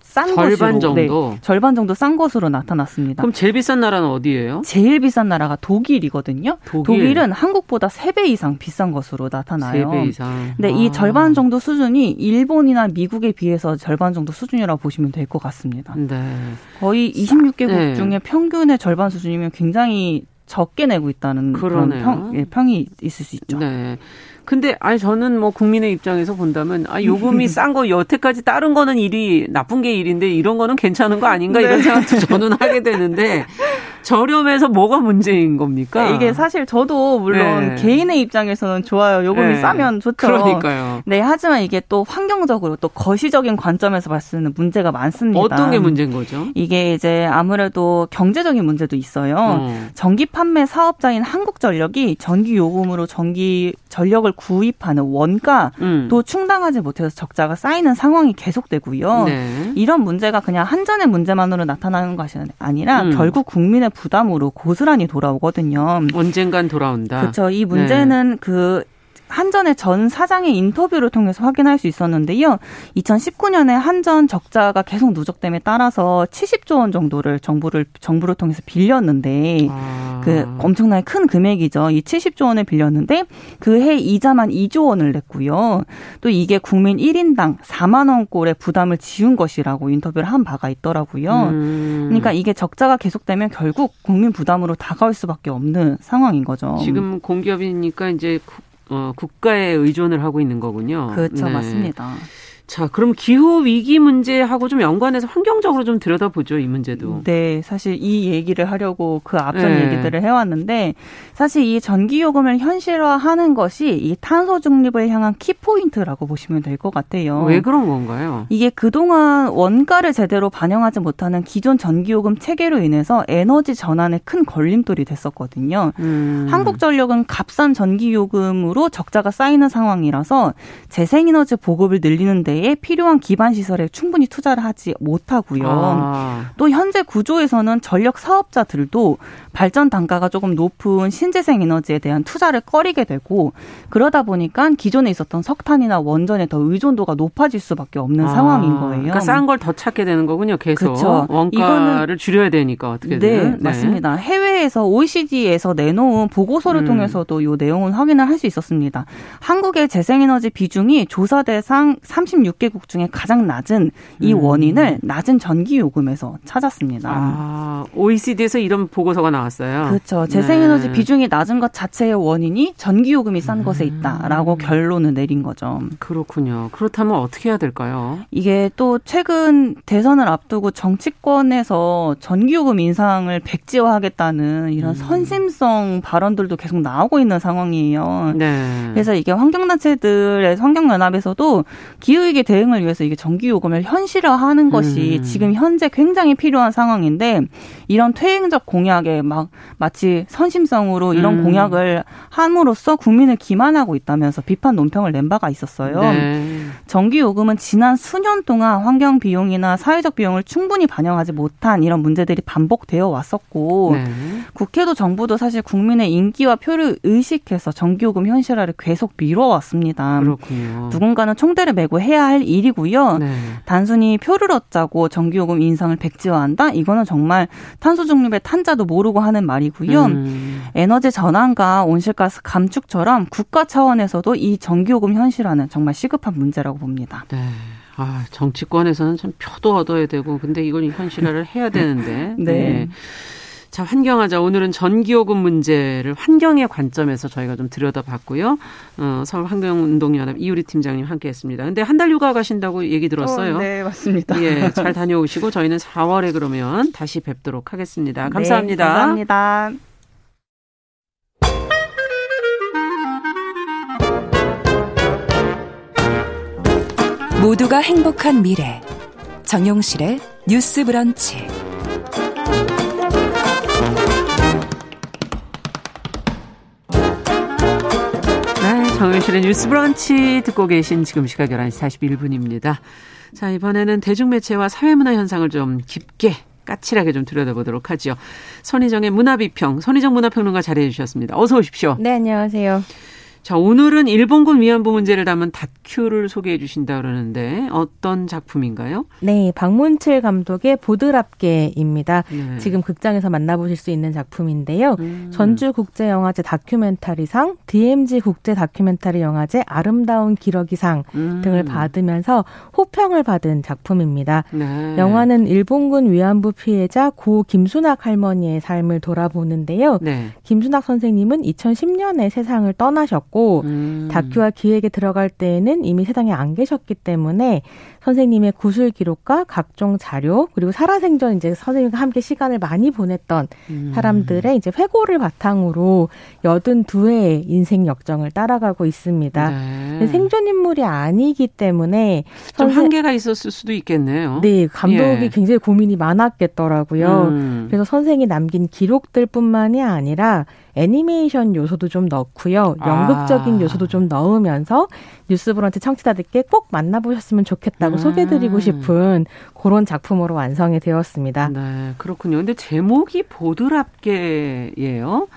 싼 절반 것으로, 정도 네, 절반 정도 싼 것으로 나타났습니다. 그럼 제일 비싼 나라는 어디예요? 제일 비싼 나라가 독일이거든요. 독일. 은 한국보다 3배 이상 비싼 것으로 나타나요. 3배 이상. 네, 아. 이 절반 정도 수준이 일본이나 미국에 비해서 절반 정도 수준이라고 보시면 될 것 같습니다. 네. 거의 26개국 네. 중에 평균의 절반 수준이면 굉장히 적게 내고 있다는 그러네요. 그런 평, 예, 평이 있을 수 있죠. 네. 근데 아니 저는 뭐 국민의 입장에서 본다면 아 요금이 [laughs] 싼 거 여태까지 다른 거는 일이 나쁜 게 일인데 이런 거는 괜찮은 거 아닌가 네. 이런 생각도 저는 하게 되는데 저렴해서 뭐가 문제인 겁니까? 네, 이게 사실 저도 물론 네. 개인의 입장에서는 좋아요. 요금이 네. 싸면 좋죠. 그러니까요. 네, 하지만 이게 또 환경적으로 또 거시적인 관점에서 봤을 때는 문제가 많습니다. 어떤 게 문제인 거죠? 이게 이제 아무래도 경제적인 문제도 있어요. 음. 전기 판매 사업자인 한국전력이 전기 요금으로 전기 전력을 구입하는 원가도 음. 충당하지 못해서 적자가 쌓이는 상황이 계속되고요. 네. 이런 문제가 그냥 한전의 문제만으로 나타나는 것이 아니라 음. 결국 국민의 부담으로 고스란히 돌아오거든요. 언젠간 돌아온다. 그렇죠. 이 문제는 네. 그 한전의 전 사장의 인터뷰를 통해서 확인할 수 있었는데요. 2019년에 한전 적자가 계속 누적됨에 따라서 70조 원 정도를 정부를 정부를 통해서 빌렸는데 아. 그 엄청나게 큰 금액이죠. 이 70조 원을 빌렸는데 그 해 이자만 2조 원을 냈고요. 또 이게 국민 1인당 4만 원꼴의 부담을 지운 것이라고 인터뷰를 한 바가 있더라고요. 음. 그러니까 이게 적자가 계속되면 결국 국민 부담으로 다가올 수밖에 없는 상황인 거죠. 지금 공기업이니까 이제 어, 국가에 의존을 하고 있는 거군요. 그렇죠, 네. 맞습니다. 자, 그럼 기후 위기 문제하고 좀 연관해서 환경적으로 좀 들여다보죠, 이 문제도. 네, 사실 이 얘기를 하려고 그 앞선 네. 얘기들을 해왔는데, 사실 이 전기 요금을 현실화하는 것이 이 탄소 중립을 향한 키포인트라고 보시면 될 것 같아요. 왜 그런 건가요? 이게 그동안 원가를 제대로 반영하지 못하는 기존 전기 요금 체계로 인해서 에너지 전환에 큰 걸림돌이 됐었거든요. 음. 한국전력은 값싼 전기 요금으로 적자가 쌓이는 상황이라서 재생에너지 보급을 늘리는데 대에 필요한 기반 시설에 충분히 투자를 하지 못하고요. 아. 또 현재 구조에서는 전력 사업자들도 발전 단가가 조금 높은 신재생 에너지에 대한 투자를 꺼리게 되고 그러다 보니까 기존에 있었던 석탄이나 원전에 더 의존도가 높아질 수밖에 없는 아. 상황인 거예요. 그러니까 싼 걸 더 찾게 되는 거군요. 계속 그렇죠. 원가를 줄여야 되니까 어떻게든. 네, 네, 맞습니다. 해외에서 OECD에서 내놓은 보고서를 음. 통해서도 이 내용은 확인을 할 수 있었습니다. 한국의 재생에너지 비중이 조사 대상 36 36개국 중에 가장 낮은 이 음. 원인을 낮은 전기 요금에서 찾았습니다. 아, OECD에서 이런 보고서가 나왔어요. 그렇죠. 재생에너지 네. 비중이 낮은 것 자체의 원인이 전기 요금이 싼 음. 것에 있다라고 결론을 내린 거죠. 그렇군요. 그렇다면 어떻게 해야 될까요? 이게 또 최근 대선을 앞두고 정치권에서 전기 요금 인상을 백지화하겠다는 이런 음. 선심성 발언들도 계속 나오고 있는 상황이에요. 네. 그래서 이게 환경단체들의 환경연합에서도 기후 위기 대응을 위해서 이게 전기 요금을 현실화하는 것이 음. 지금 현재 굉장히 필요한 상황인데 이런 퇴행적 공약에 막 마치 선심성으로 이런 음. 공약을 함으로써 국민을 기만하고 있다면서 비판 논평을 낸 바가 있었어요. 네. 전기 요금은 지난 수년 동안 환경 비용이나 사회적 비용을 충분히 반영하지 못한 이런 문제들이 반복되어 왔었고 네. 국회도 정부도 사실 국민의 인기와 표를 의식해서 전기 요금 현실화를 계속 미뤄왔습니다. 그렇군요. 누군가는 총대를 메고 해야 할 일이고요. 네. 단순히 표를 얻자고 전기요금 인상을 백지화한다? 이거는 정말 탄소 중립의 탄자도 모르고 하는 말이고요. 음. 에너지 전환과 온실가스 감축처럼 국가 차원에서도 이 전기요금 현실화는 정말 시급한 문제라고 봅니다. 네. 아, 정치권에서는 참 표도 얻어야 되고, 근데 이건 현실화를 해야 되는데. [laughs] 네. 네. 자, 환경하자. 오늘은 전기요금 문제를 환경의 관점에서 저희가 좀 들여다봤고요. 어, 서울 환경운동연합 이유리 팀장님 함께 했습니다. 근데 한 달 휴가 가신다고 얘기 들었어요. 어, 네, 맞습니다. 예, [laughs] 잘 다녀오시고 저희는 4월에 그러면 다시 뵙도록 하겠습니다. 감사합니다. 네, 감사합니다. 모두가 행복한 미래. 정용실의 뉴스 브런치. 정현실의 뉴스 브런치 듣고 계신 지금 시각 11시 41분입니다. 자, 이번에는 대중매체와 사회문화 현상을 좀 깊게 까칠하게 좀 들여다보도록 하죠. 선희정의 문화비평, 선희정 문화평론가 자리해 주셨습니다. 어서 오십시오. 네, 안녕하세요. 자, 오늘은 일본군 위안부 문제를 담은 다큐를 소개해 주신다 그러는데 어떤 작품인가요? 네, 박문칠 감독의 보드랍게입니다. 네. 지금 극장에서 만나보실 수 있는 작품인데요. 음. 전주국제영화제 다큐멘터리상, DMZ 국제 다큐멘터리 영화제 아름다운 기러기상 음. 등을 받으면서 호평을 받은 작품입니다. 네. 영화는 일본군 위안부 피해자 고 김순학 할머니의 삶을 돌아보는데요. 네. 김순학 선생님은 2010년에 세상을 떠나셨고 있었고 음. 다큐와 기획에 들어갈 때에는 이미 세상에 안 계셨기 때문에 선생님의 구술 기록과 각종 자료 그리고 살아생전 이제 선생님과 함께 시간을 많이 보냈던 음. 사람들의 이제 회고를 바탕으로 여든 두 해의 인생 역정을 따라가고 있습니다. 네. 생존 인물이 아니기 때문에 좀 선생... 한계가 있었을 수도 있겠네요. 네, 감독이 예. 굉장히 고민이 많았겠더라고요. 음. 그래서 선생이 남긴 기록들뿐만이 아니라 애니메이션 요소도 좀 넣고요. 연극적인 아. 요소도 좀 넣으면서 뉴스브런치 청취자들께 꼭 만나보셨으면 좋겠다고 음. 소개드리고 싶은 그런 작품으로 완성이 되었습니다. 네, 그렇군요. 근데 제목이 보드랍게예요.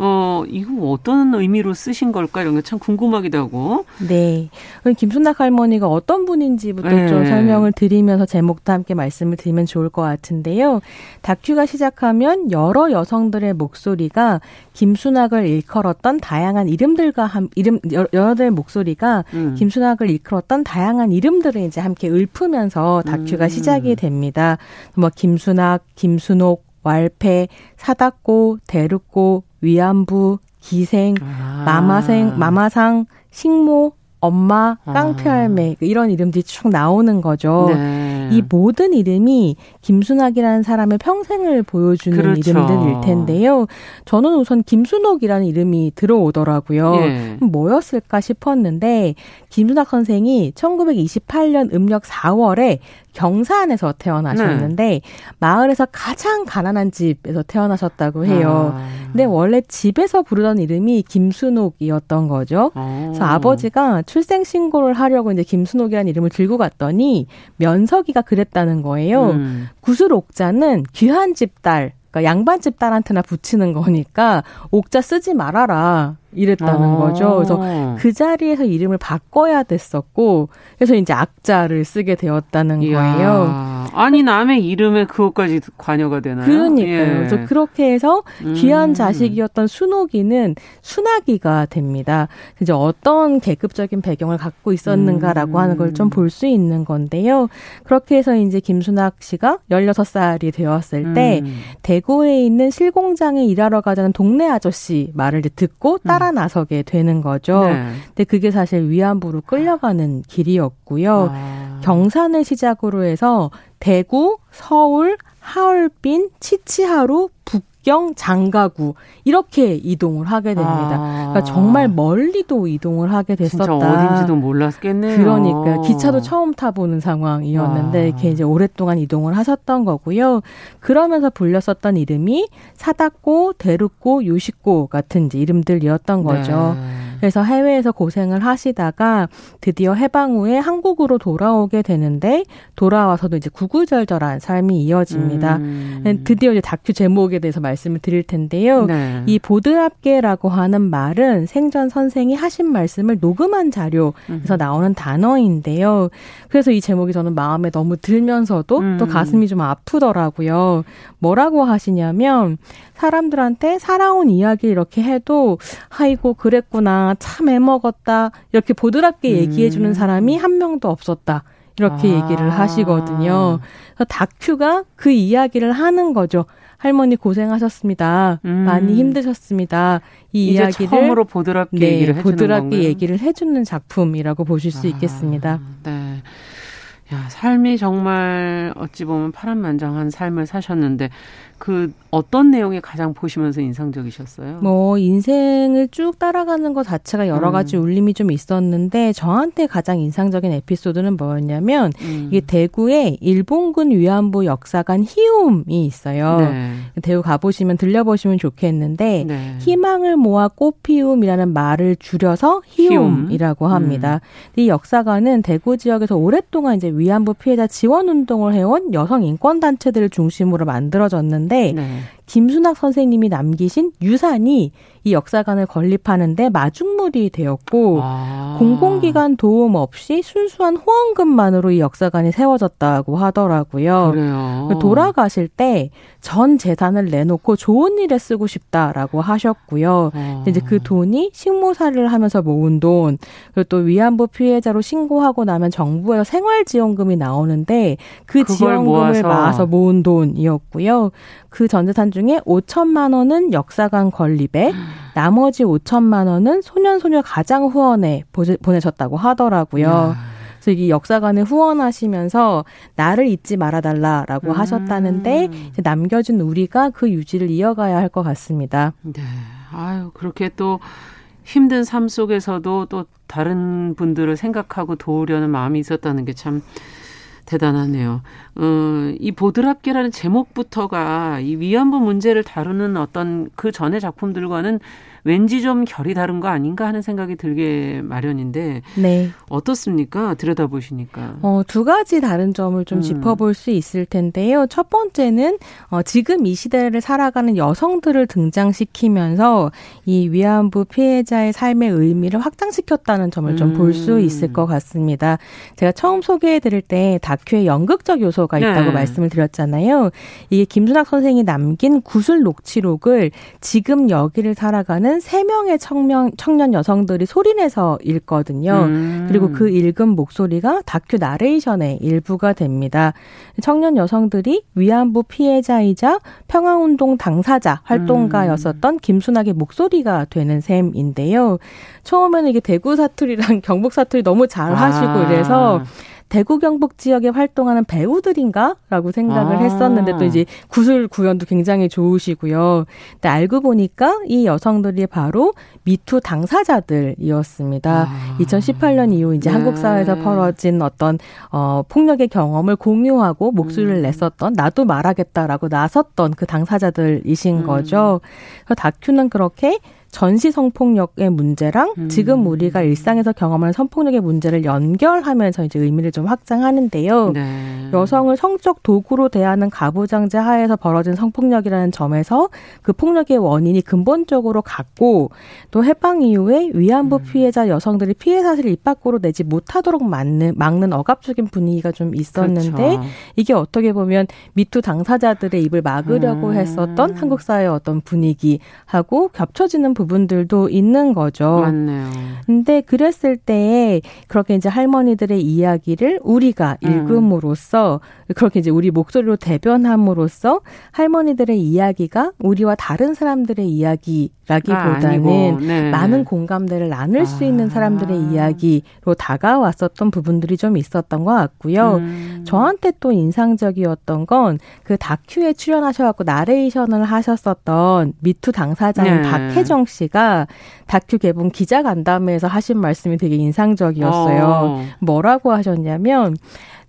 어, 이거 어떤 의미로 쓰신 걸까? 이런 게 참 궁금하기도 하고. 네. 김순낙 할머니가 어떤 분인지부터 네. 좀 설명을 드리면서 제목도 함께 말씀을 드리면 좋을 것 같은데요. 다큐가 시작하면 여러 여성들의 목소리가 김순낙을 일컬었던 다양한 이름들과 함, 이름, 여러들 목소리가 음. 김순낙을 일컬었던 다양한 이름들을 이제 함께 읊으면서 다큐가 음. 시작이 됩니다. 뭐, 김순낙, 김순옥, 왈패, 사닥고, 대륙고, 위안부, 기생, 아. 마마생, 마마상, 식모, 엄마, 아. 깡패할매 아. 이런 이름들이 쭉 나오는 거죠. 네. 이 모든 이름이 김순학이라는 사람의 평생을 보여주는 그렇죠. 이름들일 텐데요. 저는 우선 김순옥이라는 이름이 들어오더라고요. 예. 뭐였을까 싶었는데 김순학 선생이 1928년 음력 4월에 경산에서 태어나셨는데 네. 마을에서 가장 가난한 집에서 태어나셨다고 해요. 아. 근데 원래 집에서 부르던 이름이 김순옥이었던 거죠. 아. 그래서 아버지가 출생 신고를 하려고 이제 김순옥이라는 이름을 들고 갔더니 면석이가 그랬다는 거예요. 음. 구슬옥자는 귀한 집 딸, 그러니까 양반집 딸한테나 붙이는 거니까 옥자 쓰지 말아라. 이랬다는 아. 거죠. 그래서 그 자리에서 이름을 바꿔야 됐었고, 그래서 이제 악자를 쓰게 되었다는 이야. 거예요. 아니 남의 이름에 그것까지 관여가 되나요? 그러니까요. 예. 그래서 그렇게 해서 귀한 음. 자식이었던 순옥이는 순하기가 됩니다. 이제 어떤 계급적인 배경을 갖고 있었는가라고 음. 하는 걸 좀 볼 수 있는 건데요. 그렇게 해서 이제 김순학 씨가 16살이 되었을 때 음. 대구에 있는 실공장에 일하러 가자는 동네 아저씨 말을 듣고 따라 나서게 되는 거죠. 네. 근데 그게 사실 위안부로 끌려가는 길이었고요. 아. 경산을 시작으로 해서 대구, 서울, 하얼빈, 치치하루, 북 경, 장가구 이렇게 이동을 하게 됩니다. 아. 그러니까 정말 멀리도 이동을 하게 됐었다. 진짜 어딘지도 몰랐겠네요. 그러니까 기차도 처음 타보는 상황이었는데 아. 이렇게 이제 오랫동안 이동을 하셨던 거고요. 그러면서 불렸었던 이름이 사다꼬, 대르꼬, 요시꼬 같은 이름들이었던 거죠. 네. 그래서 해외에서 고생을 하시다가 드디어 해방 후에 한국으로 돌아오게 되는데 돌아와서도 이제 구구절절한 삶이 이어집니다. 음. 드디어 이제 다큐 제목에 대해서 말씀을 드릴 텐데요. 네. 이 보드랍게라고 하는 말은 생전 선생이 하신 말씀을 녹음한 자료에서 음. 나오는 단어인데요. 그래서 이 제목이 저는 마음에 너무 들면서도 음. 또 가슴이 좀 아프더라고요. 뭐라고 하시냐면 사람들한테 살아온 이야기 이렇게 해도 아이고 그랬구나 참 애먹었다 이렇게 보드랍게 얘기해 주는 음. 사람이 한 명도 없었다. 이렇게 아. 얘기를 하시거든요. 그래서 다큐가 그 이야기를 하는 거죠. 할머니 고생하셨습니다. 음. 많이 힘드셨습니다. 이 이야기를 처음으로 보드랍게 네, 얘기를 해주는 보드랍게 건가요? 얘기를 해주는 작품이라고 보실 수 아. 있겠습니다. 네. 야, 삶이 정말 어찌 보면 파란만장한 삶을 사셨는데 그 어떤 내용이 가장 보시면서 인상적이셨어요? 뭐 인생을 쭉 따라가는 것 자체가 여러 가지 음. 울림이 좀 있었는데 저한테 가장 인상적인 에피소드는 뭐였냐면 음. 이게 대구에 일본군 위안부 역사관 희움이 있어요. 네. 대구 가보시면 들려보시면 좋겠는데 네. 희망을 모아 꽃피움이라는 말을 줄여서 희움이라고 희움. 합니다. 음. 이 역사관은 대구 지역에서 오랫동안 이제 위안부 피해자 지원 운동을 해온 여성 인권 단체들을 중심으로 만들어졌는데 네. 김순학 선생님이 남기신 유산이 이 역사관을 건립하는데 마중물이 되었고 아. 공공기관 도움 없이 순수한 후원금만으로 이 역사관이 세워졌다고 하더라고요. 그래요. 돌아가실 때 전 재산을 내놓고 좋은 일에 쓰고 싶다라고 하셨고요. 아. 이제 그 돈이 식모사를 하면서 모은 돈, 그리고 또 위안부 피해자로 신고하고 나면 정부에서 생활지원금이 나오는데 그 지원금을 모아서. 모아서 모은 돈이었고요. 그 전 재산 중에 5천만 원은 역사관 건립에 나머지 5천만 원은 소년소녀 가장 후원에 보내셨다고 하더라고요. 야. 그래서 이 역사관을 후원하시면서 나를 잊지 말아달라라고 음. 하셨다는데 남겨진 우리가 그 유지를 이어가야 할 것 같습니다. 네. 아유 그렇게 또 힘든 삶 속에서도 또 다른 분들을 생각하고 도우려는 마음이 있었다는 게참 대단하네요. 어, 이 보드랍게라는 제목부터가 이 위안부 문제를 다루는 어떤 그 전의 작품들과는 왠지 좀 결이 다른 거 아닌가 하는 생각이 들게 마련인데 네. 어떻습니까? 들여다보시니까. 어, 두 가지 다른 점을 좀 음. 짚어볼 수 있을 텐데요. 첫 번째는 어, 지금 이 시대를 살아가는 여성들을 등장시키면서 이 위안부 피해자의 삶의 의미를 확장시켰다는 점을 좀 볼수 음. 있을 것 같습니다. 제가 처음 소개해드릴 때 다큐의 연극적 요소가 있다고 네. 말씀을 드렸잖아요. 이게 김순학 선생이 남긴 구슬 녹취록을 지금 여기를 살아가는 있는 세 명의 청년, 청년 여성들이 소리내서 읽거든요. 음. 그리고 그 읽은 목소리가 다큐 나레이션의 일부가 됩니다. 청년 여성들이 위안부 피해자이자 평화운동 당사자 활동가였었던 음. 김순학의 목소리가 되는 셈인데요. 처음에는 이게 대구 사투리랑 [laughs] 경북 사투리 너무 잘 하시고 아. 이래서 대구 경북 지역에 활동하는 배우들인가라고 생각을 아. 했었는데 또 이제 구슬 구연도 굉장히 좋으시고요. 근데 알고 보니까 이 여성들이 바로 미투 당사자들이었습니다. 아. 2018년 이후 이제 네. 한국 사회에서 벌어진 어떤 어 폭력의 경험을 공유하고 목소리를 음. 냈었던 나도 말하겠다라고 나섰던 그 당사자들이신 음. 거죠. 그래서 다큐는 그렇게 전시 성폭력의 문제랑 음. 지금 우리가 일상에서 경험하는 성폭력의 문제를 연결하면서 이제 의미를 좀 확장하는데요. 네. 여성을 성적 도구로 대하는 가부장제 하에서 벌어진 성폭력이라는 점에서 그 폭력의 원인이 근본적으로 같고 또 해방 이후에 위안부 음. 피해자 여성들이 피해 사실을 입 밖으로 내지 못하도록 막는 막는 억압적인 분위기가 좀 있었는데 그렇죠. 이게 어떻게 보면 미투 당사자들의 입을 막으려고 음. 했었던 한국 사회의 어떤 분위기하고 겹쳐지는 부분들도 있는 거죠. 맞네요. 근데 그랬을 때 그렇게 이제 할머니들의 이야기를 우리가 음. 읽음으로써 그렇게 이제 우리 목소리로 대변함으로써 할머니들의 이야기가 우리와 다른 사람들의 이야기라기보다는 아, 네. 많은 공감대를 나눌 아. 수 있는 사람들의 이야기로 다가왔었던 부분들이 좀 있었던 것 같고요. 음. 저한테 또 인상적이었던 건 그 다큐에 출연하셔갖고 나레이션을 하셨었던 미투 당사자인 네. 박혜정 씨가 다큐 개봉 기자 간담회에서 하신 말씀이 되게 인상적이었어요. 어. 뭐라고 하셨냐면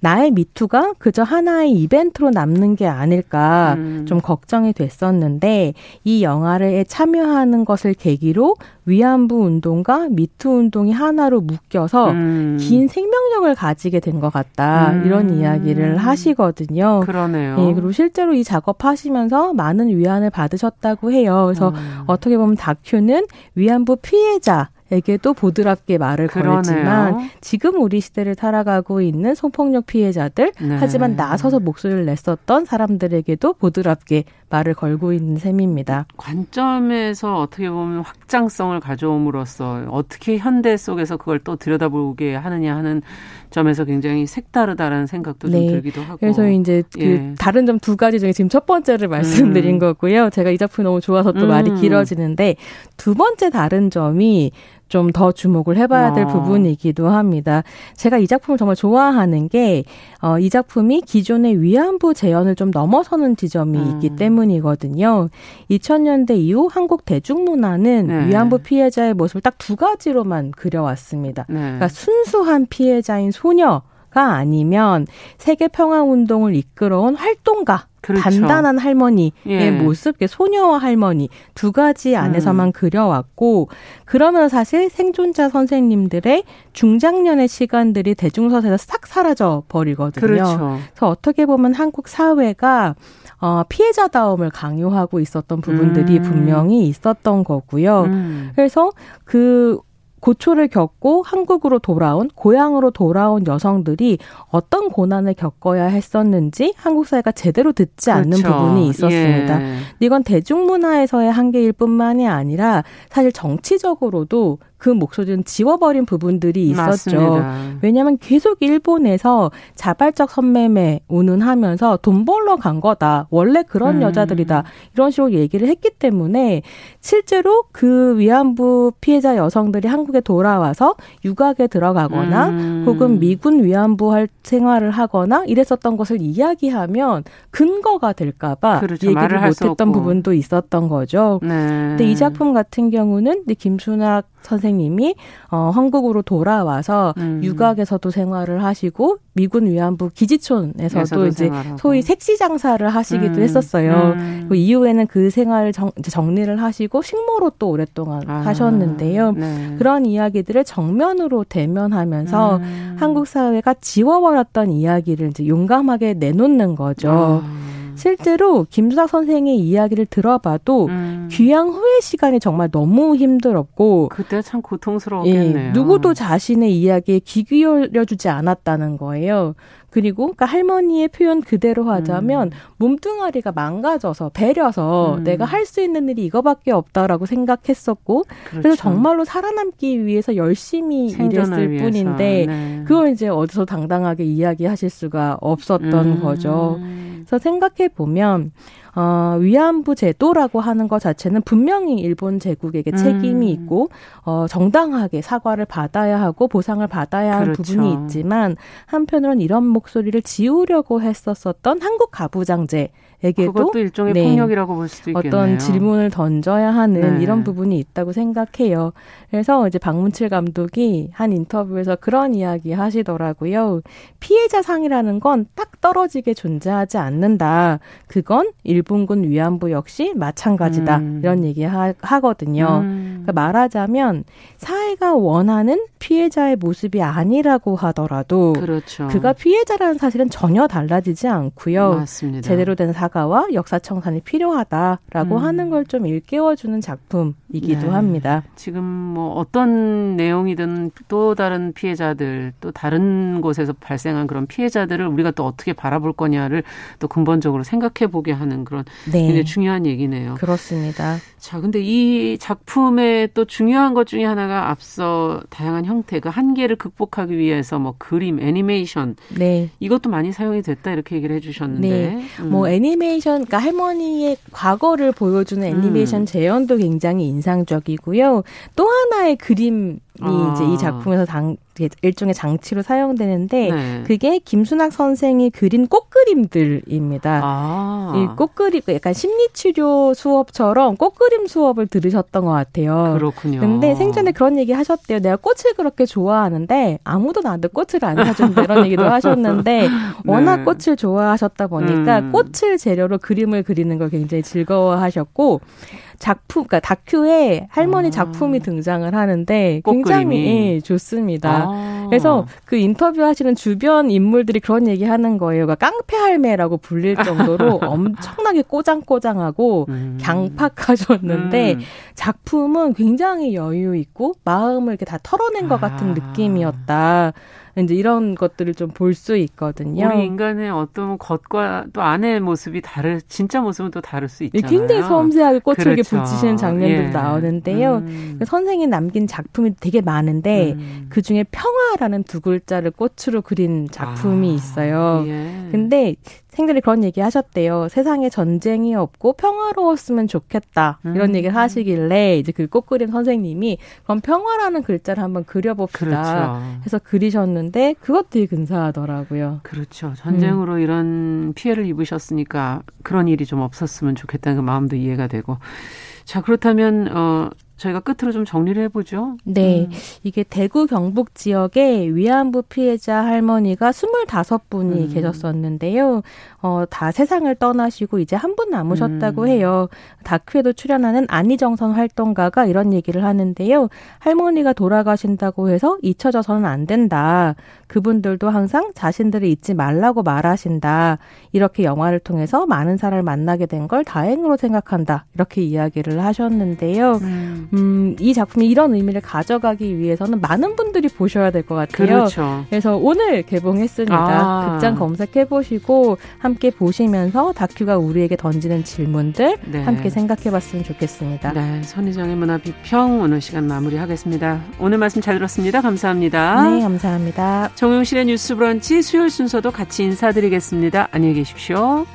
나의 미투가 그저 하나의 이벤트로 남는 게 아닐까 음. 좀 걱정이 됐었는데 이 영화를 참여하는 것을 계기로 위안부 운동과 미투 운동이 하나로 묶여서 음. 긴 생명력을 가지게 된 것 같다 음. 이런 이야기를 하시거든요. 그러네요. 예, 그리고 실제로 이 작업하시면서 많은 위안을 받으셨다고 해요. 그래서 음. 어떻게 보면 다큐는 위안부 피해자 에게도 보드랍게 말을 그러네요. 걸지만 지금 우리 시대를 살아가고 있는 성폭력 피해자들 네. 하지만 나서서 목소리를 냈었던 사람들에게도 보드랍게 말을 걸고 있는 셈입니다. 관점에서 어떻게 보면 확장성을 가져옴으로써 어떻게 현대 속에서 그걸 또 들여다보게 하느냐 하는 점에서 굉장히 색다르다라는 생각도 네. 좀 들기도 하고. 그래서 이제 그 예. 다른 점 두 가지 중에 지금 첫 번째를 말씀드린 음. 거고요. 제가 이 작품이 너무 좋아서 또 음. 말이 길어지는데 두 번째 다른 점이 좀 더 주목을 해봐야 될 아. 부분이기도 합니다. 제가 이 작품을 정말 좋아하는 게, 어, 이 작품이 기존의 위안부 재현을 좀 넘어서는 지점이 음. 있기 때문이거든요. 2000년대 이후 한국 대중문화는 네. 위안부 피해자의 모습을 딱 두 가지로만 그려왔습니다. 네. 그러니까 순수한 피해자인 소녀, 가 아니면 세계 평화 운동을 이끌어온 활동가 그렇죠. 단단한 할머니의 예. 모습, 소녀와 할머니 두 가지 안에서만 음. 그려왔고 그러면 사실 생존자 선생님들의 중장년의 시간들이 대중서에서 싹 사라져 버리거든요. 그렇죠. 그래서 어떻게 보면 한국 사회가 어, 피해자다움을 강요하고 있었던 부분들이 음. 분명히 있었던 거고요. 음. 그래서 그 고초를 겪고 한국으로 돌아온 고향으로 돌아온 여성들이 어떤 고난을 겪어야 했었는지 한국 사회가 제대로 듣지 않는 그렇죠. 부분이 있었습니다. 예. 이건 대중문화에서의 한계일 뿐만이 아니라 사실 정치적으로도 그 목소리는 지워버린 부분들이 있었죠. 맞습니다. 왜냐하면 계속 일본에서 자발적 선매매 운운하면서 돈 벌러 간 거다. 원래 그런 음. 여자들이다. 이런 식으로 얘기를 했기 때문에 실제로 그 위안부 피해자 여성들이 한국에 돌아와서 유학에 들어가거나 음. 혹은 미군 위안부 할 생활을 하거나 이랬었던 것을 이야기하면 근거가 될까봐 그렇죠. 얘기를 못했던 부분도 있었던 거죠. 네. 근데 이 작품 같은 경우는 김순학 선생님이 어 한국으로 돌아와서 음. 유학에서도 생활을 하시고 미군 위안부 기지촌에서도 이제 생활하고. 소위 색시 장사를 하시기도 음. 했었어요. 음. 그 이후에는 그 생활을 정, 정리를 하시고 식모로 또 오랫동안 아. 하셨는데요. 네. 그런 이야기들을 정면으로 대면하면서 음. 한국 사회가 지워버렸던 이야기를 이제 용감하게 내놓는 거죠. 아. 실제로 김수학 선생의 이야기를 들어봐도 음. 귀향 후의 시간이 정말 너무 힘들었고 그때 참 고통스러웠겠네요. 예, 누구도 자신의 이야기에 귀 기울여주지 않았다는 거예요. 그리고 그러니까 할머니의 표현 그대로 하자면 음. 몸뚱아리가 망가져서 배려서 음. 내가 할 수 있는 일이 이거밖에 없다라고 생각했었고 그렇죠. 그래서 정말로 살아남기 위해서 열심히 일했을 위해서. 뿐인데 네. 그걸 이제 어디서 당당하게 이야기하실 수가 없었던 음. 거죠. 그래서 생각해 보면 어, 위안부 제도라고 하는 것 자체는 분명히 일본 제국에게 책임이 음. 있고 어, 정당하게 사과를 받아야 하고 보상을 받아야 할 그렇죠. 부분이 있지만 한편으로는 이런 목소리를 지우려고 했었었던 한국 가부장제 에게도 그것도 일종의 네, 폭력이라고 볼 수도 있겠네요. 어떤 질문을 던져야 하는 네. 이런 부분이 있다고 생각해요. 그래서 이제 박문칠 감독이 한 인터뷰에서 그런 이야기 하시더라고요. 피해자 상이라는 건 딱 떨어지게 존재하지 않는다. 그건 일본 군 위안부 역시 마찬가지다. 음. 이런 얘기 하, 거든요 음. 그러니까 말하자면 사회가 원하는 피해자의 모습이 아니라고 하더라도 그렇죠. 그가 피해자라는 사실은 전혀 달라지지 않고요. 맞습니다. 제대로 된 사과와 역사 청산이 필요하다라고 음. 하는 걸 좀 일깨워주는 작품이기도 네. 합니다. 지금 뭐 어떤 내용이든 또 다른 피해자들 또 다른 곳에서 발생한 그런 피해자들을 우리가 또 어떻게 바라볼 거냐를 또 근본적으로 생각해 보게 하는 그런 네. 굉장히 중요한 얘기네요. 그렇습니다. 자, 근데 이 작품의 또 중요한 것 중에 하나가 앞서 다양한 형태, 그 한계를 극복하기 위해서 뭐 그림, 애니메이션, 네. 이것도 많이 사용이 됐다 이렇게 얘기를 해주셨는데, 네. 음. 뭐 애니메이션, 그러니까 할머니의 과거를 보여주는 애니메이션 음. 재현도 굉장히 인상적이고요. 또 하나의 그림이 아. 이제 이 작품에서 당, 일종의 장치로 사용되는데 네. 그게 김순학 선생이 그린 꽃그림들입니다. 아. 이 꽃그림 약간 심리치료 수업처럼 꽃그림 수업을 들으셨던 것 같아요. 그렇군요. 근데 생전에 그런 얘기 하셨대요. 내가 꽃을 그렇게 좋아하는데 아무도 나한테 꽃을 안 사준다 이런 얘기도 하셨는데 [laughs] 워낙 네. 꽃을 좋아하셨다 보니까 음. 꽃을 재료로 그림을 그리는 걸 굉장히 즐거워하셨고 작품, 그러니까 다큐에 할머니 아. 작품이 등장을 하는데 굉장히 예, 좋습니다. 아. 그래서 그 인터뷰 하시는 주변 인물들이 그런 얘기 하는 거예요. 그러니까 깡패 할매라고 불릴 정도로 [laughs] 엄청나게 꼬장꼬장하고 음. 강팍하셨는데 음. 작품은 굉장히 여유 있고 마음을 이렇게 다 털어낸 것 같은 아. 느낌이었다. 이제 이런 것들을 좀 볼 수 있거든요. 우리 인간의 어떤 겉과 또 안의 모습이 다를 진짜 모습은 또 다를 수 있잖아요. 굉장히 섬세하게 꽃을 그렇죠. 이렇게 붙이시는 장면들도 예. 나오는데요. 음. 선생이 남긴 작품이 되게 많은데 음. 그 중에 평화라는 두 글자를 꽃으로 그린 작품이 아. 있어요. 예. 근데 생들이 그런 얘기 하셨대요. 세상에 전쟁이 없고 평화로웠으면 좋겠다. 이런 음. 얘기를 하시길래 이제 그 꽃그림 선생님이 그럼 평화라는 글자를 한번 그려봅시다. 그렇죠. 해서 그리셨는데 그것 되게 근사하더라고요. 그렇죠. 전쟁으로 음. 이런 피해를 입으셨으니까 그런 일이 좀 없었으면 좋겠다는 그 마음도 이해가 되고. 자, 그렇다면, 어, 저희가 끝으로 좀 정리를 해보죠. 네. 음. 이게 대구 경북 지역에 위안부 피해자 할머니가 25분이 음. 계셨었는데요. 어, 다 세상을 떠나시고 이제 한 분 남으셨다고 음. 해요. 다큐에도 출연하는 안희정선 활동가가 이런 얘기를 하는데요. 할머니가 돌아가신다고 해서 잊혀져서는 안 된다. 그분들도 항상 자신들을 잊지 말라고 말하신다. 이렇게 영화를 통해서 많은 사람을 만나게 된 걸 다행으로 생각한다. 이렇게 이야기를 하셨는데요. 음. 음, 이 작품이 이런 의미를 가져가기 위해서는 많은 분들이 보셔야 될 것 같아요. 그렇죠. 그래서 오늘 개봉했습니다. 아. 극장 검색해 보시고 함께 보시면서 다큐가 우리에게 던지는 질문들 네. 함께 생각해 봤으면 좋겠습니다. 네, 선희정의 문화 비평 오늘 시간 마무리하겠습니다. 오늘 말씀 잘 들었습니다. 감사합니다. 네, 감사합니다. 정용실의 뉴스 브런치 수요일 순서도 같이 인사드리겠습니다. 안녕히 계십시오.